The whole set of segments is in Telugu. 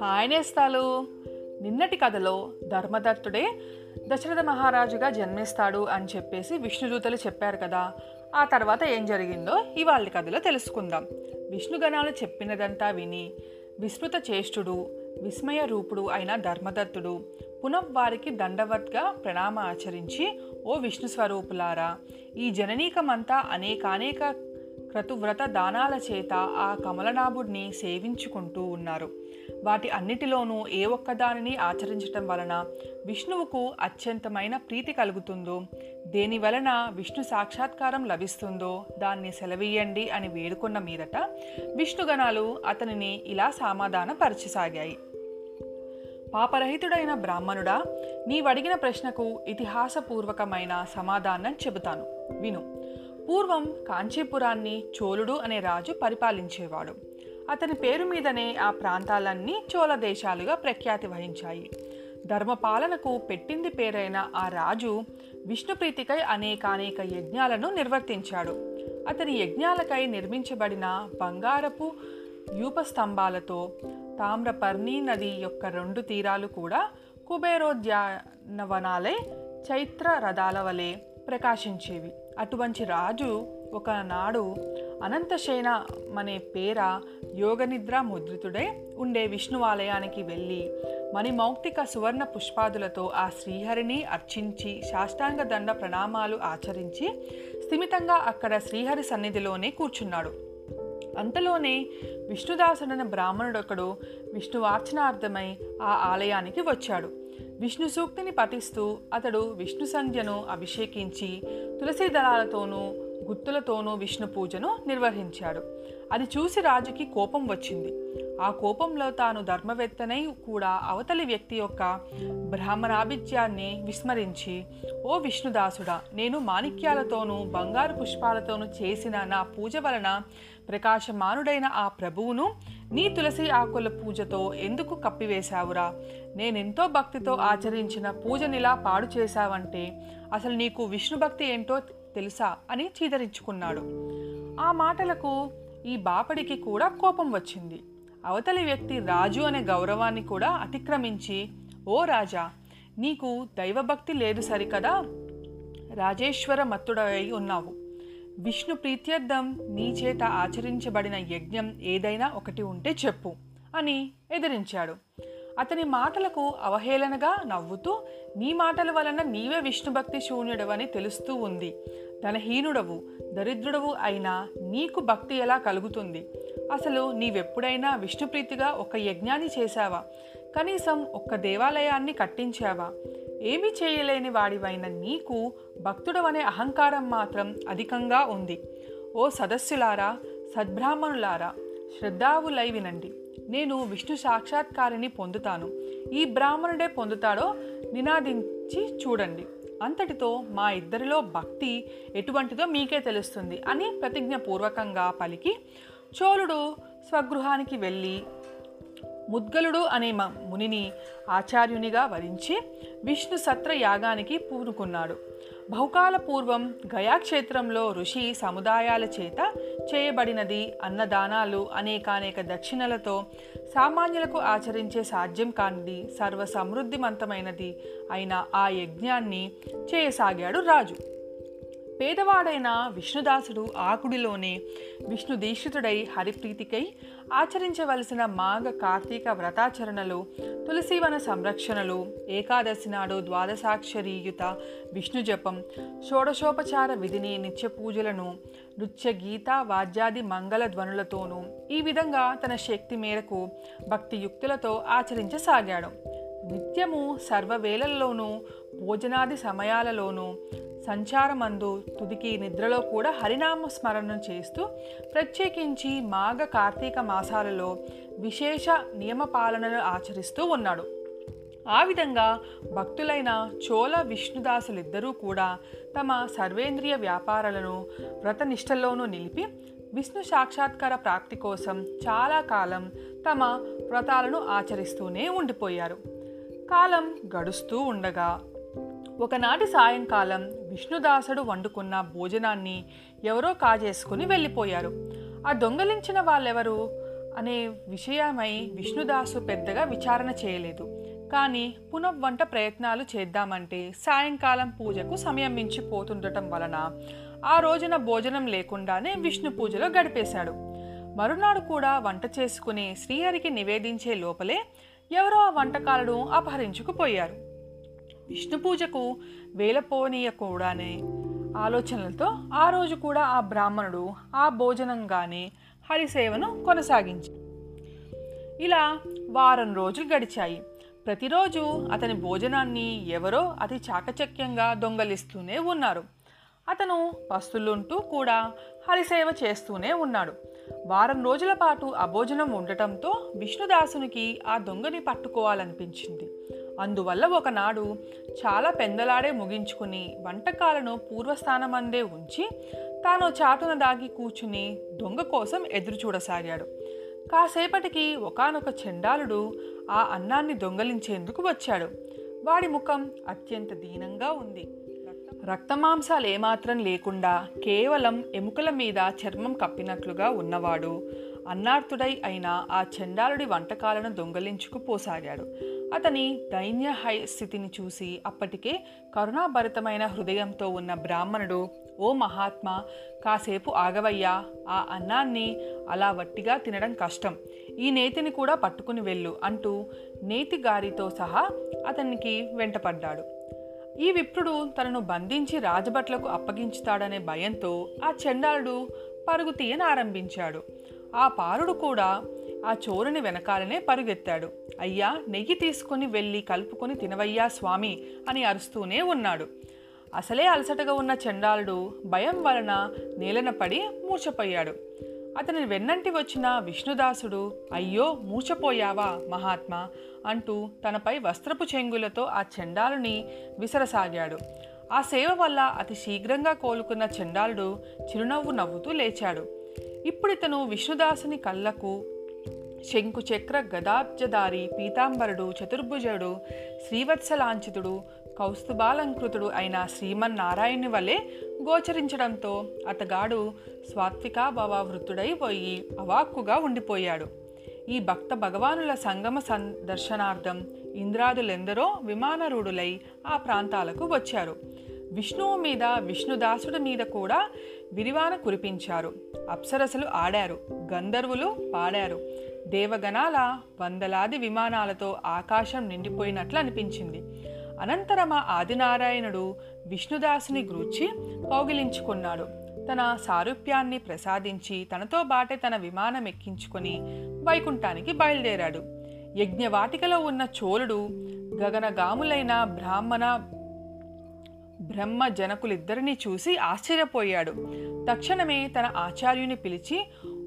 హాయ్ నేస్తాలు. నిన్నటి కథలో ధర్మదత్తుడే దశరథ మహారాజుగా జన్మిస్తాడు అని చెప్పేసి విష్ణుదూతలు చెప్పారు కదా. ఆ తర్వాత ఏం జరిగిందో ఇవాళ కథలో తెలుసుకుందాం. విష్ణుగణాలు చెప్పినదంతా విని విస్మృత చేష్టుడు విస్మయ రూపుడు అయిన ధర్మదత్తుడు పునఃవారికి దండవత్గా ప్రణామ ఆచరించి ఓ విష్ణు స్వరూపులారా ఈ జననీకమంతా అనేకానేక క్రతువ్రత దానాల చేత ఆ కమలనాభుడిని సేవించుకుంటూ ఉన్నారు. వాటి అన్నిటిలోనూ ఏ ఒక్కదానిని ఆచరించటం వలన విష్ణువుకు అత్యంతమైన ప్రీతి కలుగుతుందో దేని వలన విష్ణు సాక్షాత్కారం లభిస్తుందో దాన్ని సెలవీయండి అని వేడుకున్న మీదట విష్ణుగణాలు అతనిని ఇలా సమాధానపరచసాగాయి. పాపరహితుడైన బ్రాహ్మణుడా నీవడిగిన ప్రశ్నకు ఇతిహాసపూర్వకమైన సమాధానం చెబుతాను. విను. పూర్వం కాంచీపురాన్ని చోళుడు అనే రాజు పరిపాలించేవాడు. అతని పేరు మీదనే ఆ ప్రాంతాలన్నీ చోళ దేశాలుగా ప్రఖ్యాతి వహించాయి. ధర్మపాలనకు పెట్టింది పేరైన ఆ రాజు విష్ణుప్రీతికై అనేకానేక యజ్ఞాలను నిర్వర్తించాడు. అతని యజ్ఞాలకై నిర్మించబడిన బంగారపు యూపస్తంభాలతో తామ్రపర్ణి నది యొక్క రెండు తీరాలు కూడా కుబేరోద్యానవనాలే చైత్ర రథాల వలె ప్రకాశించేవి. అటువంటి రాజు ఒకనాడు అనంతశయన అనే పేర యోగనిద్ర ముద్రితుడై ఉండే విష్ణువాలయానికి వెళ్ళి మణిమౌక్తిక సువర్ణ పుష్పాదులతో ఆ శ్రీహరిని అర్చించి సాష్టాంగ దండ ప్రణామాలు ఆచరించి స్థిమితంగా అక్కడ శ్రీహరి సన్నిధిలోనే కూర్చున్నాడు. అంతలోనే విష్ణుదాసుడైన బ్రాహ్మణుడొకడు విష్ణువార్చనార్థమై ఆ ఆలయానికి వచ్చాడు. విష్ణు సూక్తిని పఠిస్తూ అతడు విష్ణు సంధ్యను అభిషేకించి తులసి దళాలతోనూ గుత్తులతోనూ విష్ణు పూజను నిర్వహించాడు. అది చూసి రాజుకి కోపం వచ్చింది. ఆ కోపంలో తాను ధర్మవేత్తనై కూడా అవతలి వ్యక్తి యొక్క బ్రాహ్మణాభిత్యాన్ని విస్మరించి ఓ విష్ణుదాసుడా నేను మాణిక్యాలతోనూ బంగారు పుష్పాలతోనూ చేసిన నా పూజ వలన ప్రకాశమానుడైన ఆ ప్రభువును నీ తులసి ఆకుల పూజతో ఎందుకు కప్పివేశావురా? నేనెంతో భక్తితో ఆచరించిన పూజనిలా పాడు చేశావంటే అసలు నీకు విష్ణు భక్తి ఏంటో తెలుసా అని చీదరించుకున్నాడు. ఆ మాటలకు ఈ బాపడికి కూడా కోపం వచ్చింది. అవతలి వ్యక్తి రాజు అనే గౌరవాన్ని కూడా అతిక్రమించి ఓ రాజా నీకు దైవభక్తి లేదు సరికదా? రాజేశ్వర మత్తుడై ఉన్నావు. విష్ణు ప్రీత్యర్థం నీ చేత ఆచరించబడిన యజ్ఞం ఏదైనా ఒకటి ఉంటే చెప్పు అని ఎదిరించాడు. అతని మాటలకు అవహేళనగా నవ్వుతూ నీ మాటల వలన నీవే విష్ణుభక్తి శూన్యుడవని తెలుస్తూ ఉంది. ధనహీనుడవు దరిద్రుడవు అయినా నీకు భక్తి ఎలా కలుగుతుంది? అసలు నీవెప్పుడైనా విష్ణుప్రీతిగా ఒక యజ్ఞాన్ని చేశావా? కనీసం ఒక్క దేవాలయాన్ని కట్టించావా? ఏమీ చేయలేని వాడివైన నీకు భక్తుడవనే అహంకారం మాత్రం అధికంగా ఉంది. ఓ సదస్సులారా సద్బ్రాహ్మణులారా శ్రద్ధావులై వినండి నేను విష్ణు సాక్షాత్కారిని పొందుతాను. ఈ బ్రాహ్మణుడే పొందుతాడో నినాదించి చూడండి. అంతటితో మా ఇద్దరిలో భక్తి ఎటువంటిదో మీకే తెలుస్తుంది అని ప్రతిజ్ఞపూర్వకంగా పలికి చోళుడు స్వగృహానికి వెళ్ళి ముద్గలుడు అనే మునిని ఆచార్యునిగా వరించి విష్ణు సత్ర యాగానికి పూనుకున్నాడు. బహుకాల పూర్వం గయాక్షేత్రంలో ఋషి సముదాయాల చేత చేయబడినది అన్నదానాలు అనేకానేక దక్షిణలతో సామాన్యులకు ఆచరించే సాధ్యం కానిది సర్వ సమృద్ధిమంతమైనది అయిన ఆ యజ్ఞాన్ని చేయసాగాడు రాజు. పేదవాడైన విష్ణుదాసుడు ఆకుడిలోనే విష్ణు దీక్షితుడై హరిప్రీతికై ఆచరించవలసిన మాఘ కార్తీక వ్రతాచరణలు తులసీవన సంరక్షణలు ఏకాదశి నాడు ద్వాదశాక్షరీయుత విష్ణు జపం షోడశోపచార విధిని నిత్య పూజలను నృత్య గీత వాద్యాది మంగళ ధ్వనులతోనూ ఈ విధంగా తన శక్తి మేరకు భక్తియుక్తులతో ఆచరించసాగాడు. నిత్యము సర్వవేళల్లోనూ భోజనాది సమయాలలోనూ సంచారమందు తుదికి నిద్రలో కూడా హరినామ స్మరణను చేస్తూ ప్రత్యేకించి మాఘ కార్తీక మాసాలలో విశేష నియమపాలనలు ఆచరిస్తూ ఉన్నాడు. ఆ విధంగా భక్తులైన చోళ విష్ణుదాసులిద్దరూ కూడా తమ సర్వేంద్రియ వ్యాపారాలను వ్రతనిష్టల్లోనూ నిలిపి విష్ణు సాక్షాత్కార ప్రాప్తి కోసం చాలా కాలం తమ వ్రతాలను ఆచరిస్తూనే ఉండిపోయారు. కాలం గడుస్తూ ఉండగా ఒకనాటి సాయంకాలం విష్ణుదాసుడు వండుకున్న భోజనాన్ని ఎవరో కాజేసుకుని వెళ్ళిపోయారు. ఆ దొంగలించిన వాళ్ళెవరు? అనే విషయమై విష్ణుదాసు పెద్దగా విచారణ చేయలేదు. కానీ పునఃవంట ప్రయత్నాలు చేద్దామంటే సాయంకాలం పూజకు సమయం మించిపోతుండటం వలన ఆ రోజున భోజనం లేకుండానే విష్ణు పూజలో గడిపేశాడు. మరునాడు కూడా వంట చేసుకుని శ్రీహరికి నివేదించే లోపలే ఎవరో ఆ వంటకాలను అపహరించుకుపోయారు. విష్ణు పూజకు వేలపోనీయకూడనే ఆలోచనలతో ఆ రోజు కూడా ఆ బ్రాహ్మణుడు ఆ భోజనంగానే హరిసేవను కొనసాగించి ఇలా వారం రోజులు గడిచాయి. ప్రతిరోజు అతని భోజనాన్ని ఎవరో అతి చాకచక్యంగా దొంగలిస్తూనే ఉన్నారు. అతను పస్తులుంటూ కూడా హరిసేవ చేస్తూనే ఉన్నాడు. వారం రోజుల పాటు అభోజనం ఉండటంతో విష్ణుదాసునికి ఆ దొంగని పట్టుకోవాలనిపించింది. అందువల్ల ఒకనాడు చాలా పెందలాడే ముగించుకుని వంటకాలను పూర్వస్థానమందే ఉంచి తాను చాటున దాగి కూర్చుని దొంగ కోసం ఎదురు చూడసాగాడు. కాసేపటికి ఒకనొక చెండాలుడు ఆ అన్నాన్ని దొంగలించేందుకు వచ్చాడు. వాడి ముఖం అత్యంత దీనంగా ఉంది. రక్తమాంసాలు ఏమాత్రం లేకుండా కేవలం ఎముకల మీద చర్మం కప్పినట్లుగా ఉన్నవాడు అన్నార్థుడై అయిన ఆ చండాలుడి వంటకాలను దొంగలించుకుపోసాగాడు అతని దైన్య హై స్థితిని చూసి అప్పటికే కరుణాభరితమైన హృదయంతో ఉన్న బ్రాహ్మణుడు ఓ మహాత్మా కాసేపు ఆగవయ్యా. ఆ అన్నాన్ని అలా వట్టిగా తినడం కష్టం. ఈ నేతిని కూడా పట్టుకుని వెళ్ళు అంటూ నేతి గారితో సహా అతనికి వెంటపడ్డాడు. ఈ విప్రుడు తనను బంధించి రాజభట్లకు అప్పగించుతాడనే భయంతో ఆ చండాలుడు పరుగు తీయనారంభించాడు ఆ పారుడు కూడా ఆ చోరుని వెనకాలనే పరుగెత్తాడు. అయ్యా నెయ్యి తీసుకుని వెళ్ళి కలుపుకొని తినవయ్యా స్వామి అని అరుస్తూనే ఉన్నాడు. అసలే అలసటగా ఉన్న చండాలుడు భయం వలన నేలన పడి మూర్చపోయాడు అతని వెన్నంటి వచ్చిన విష్ణుదాసుడు అయ్యో మూర్చపోయావా మహాత్మా అంటూ తనపై వస్త్రపు చెంగులతో ఆ చండాలుని విసరసాగాడు. ఆ సేవ వల్ల అతి శీఘ్రంగా కోలుకున్న చండాలుడు చిరునవ్వు నవ్వుతూ లేచాడు. ఇప్పుడు ఇతను విష్ణుదాసుని కళ్ళకు శంకుచక్ర గదాబ్జధారి గదాబ్జదారి పీతాంబరుడు చతుర్భుజుడు శ్రీవత్సలాంఛితుడు కౌస్తుభాలంకృతుడు అయిన శ్రీమన్నారాయణుని వలె గోచరించడంతో అతగాడు స్వాత్వికాభావవృత్తుడై పోయి అవాక్కుగా ఉండిపోయాడు. ఈ భక్త భగవానుల సంగమ సందర్శనార్థం ఇంద్రాదులెందరో విమానరూఢులై ఆ ప్రాంతాలకు వచ్చారు. విష్ణువు మీద విష్ణుదాసుడి మీద కూడా విరివాన కురిపించారు. అప్సరసలు ఆడారు గంధర్వులు పాడారు. దేవగణాల వందలాది విమానాలతో ఆకాశం నిండిపోయినట్లు అనిపించింది. అనంతరం ఆ ఆదినారాయణుడు విష్ణుదాసుని గూర్చి కౌగిలించుకున్నాడు తన సారూప్యాన్ని ప్రసాదించి తనతో బాటే తన విమానం ఎక్కించుకొని వైకుంఠానికి బయలుదేరాడు. యజ్ఞవాటికలో ఉన్న చోళుడు గగనగాములైన బ్రాహ్మణ బ్రహ్మ జనకులిద్దరినీ చూసి ఆశ్చర్యపోయాడు. తక్షణమే తన ఆచార్యుని పిలిచి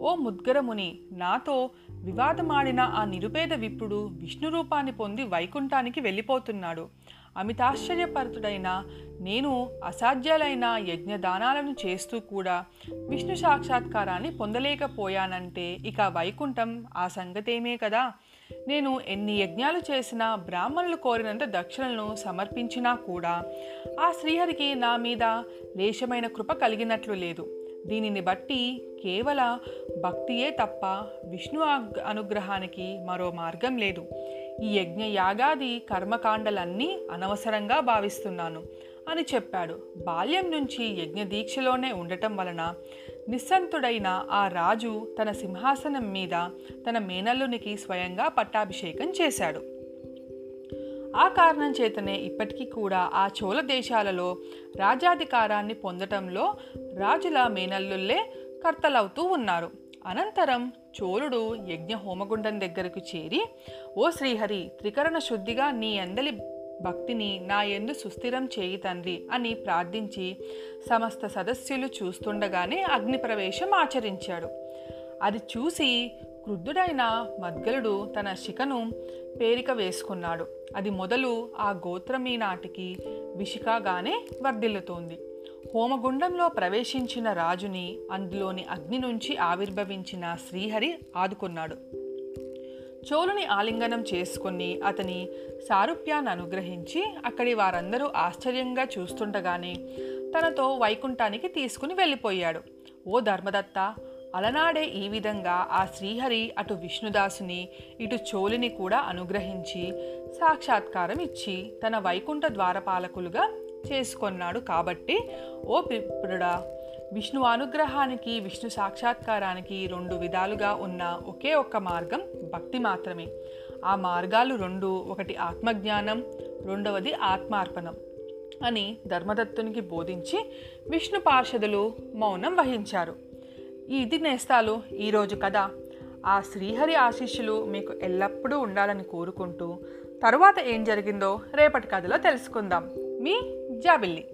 ఓ ముద్గరముని నాతో వివాదమాడిన ఆ నిరుపేద విప్రుడు విష్ణు రూపాన్ని పొంది వైకుంఠానికి వెళ్ళిపోతున్నాడు. అమితాశ్చర్యపరుతుడైన నేను అసాధ్యాలైన యజ్ఞదానాలను చేస్తూ కూడా విష్ణు సాక్షాత్కారాన్ని పొందలేకపోయానంటే ఇక వైకుంఠం ఆ సంగతేమే కదా? నేను ఎన్ని యజ్ఞాలు చేసినా బ్రాహ్మణులు కోరినంత దక్షిణలను సమర్పించినా కూడా ఆ శ్రీహరికి నా మీద లేశమైన కృప కలిగినట్లు లేదు. దీనిని బట్టి కేవల భక్తియే తప్ప విష్ణు అనుగ్రహానికి మరో మార్గం లేదు. ఈ యజ్ఞ యాగాది కర్మకాండలన్నీ అనవసరంగా భావిస్తున్నాను అని చెప్పాడు. బాల్యం నుంచి యజ్ఞ దీక్షలోనే ఉండటం వలన నిస్సంతుడైన ఆ రాజు తన సింహాసనం మీద తన మేనల్లునికి స్వయంగా పట్టాభిషేకం చేశాడు. ఆ కారణం చేతనే ఇప్పటికీ కూడా ఆ చోళ దేశాలలో రాజాధికారాన్ని పొందటంలో రాజుల మేనల్లుల్లే కర్తలవుతూ ఉన్నారు. అనంతరం చోళుడు యజ్ఞ హోమగుండం దగ్గరకు చేరి ఓ శ్రీహరి త్రికరణ శుద్ధిగా నీ అందలి భక్తిని నా ఎందు సుస్థిరం చేయి తండ్రి అని ప్రార్థించి సమస్త సదస్సులు చూస్తుండగానే అగ్నిప్రవేశం ఆచరించాడు. అది చూసి క్రుద్ధుడైన మద్గలుడు తన శిఖను పేరిక వేసుకున్నాడు. అది మొదలు ఆ గోత్రమీ నాటికి విషికాగానే వర్ధిల్లుతోంది. హోమగుండంలో ప్రవేశించిన రాజుని అందులోని అగ్ని నుంచి ఆవిర్భవించిన శ్రీహరి ఆదుకున్నాడు. చోళుని ఆలింగనం చేసుకుని అతని సారూప్యాన్ని అనుగ్రహించి అక్కడి వారందరూ ఆశ్చర్యంగా చూస్తుండగానే తనతో వైకుంఠానికి తీసుకుని వెళ్ళిపోయాడు. ఓ ధర్మదత్త అలనాడే ఈ విధంగా ఆ శ్రీహరి అటు విష్ణుదాసుని ఇటు చోలిని కూడా అనుగ్రహించి సాక్షాత్కారం ఇచ్చి తన వైకుంఠ ద్వారపాలకులుగా చేసుకొన్నాడు కాబట్టి ఓ పిప్పుడా విష్ణు అనుగ్రహానికి విష్ణు సాక్షాత్కారానికి రెండు విధాలుగా ఉన్న ఒకే ఒక్క మార్గం భక్తి మాత్రమే. ఆ మార్గాలు రెండు ఒకటి ఆత్మజ్ఞానం రెండవది ఆత్మార్పణం అని ధర్మదత్తునికి బోధించి విష్ణు పార్షదులు మౌనం వహించారు. ఇది నేస్తాలు ఈరోజు కథ. ఆ శ్రీహరి ఆశీస్సులు మీకు ఎల్లప్పుడూ ఉండాలని కోరుకుంటూ తరువాత ఏం జరిగిందో రేపటి కథలో తెలుసుకుందాం. మీ జాబిల్లి.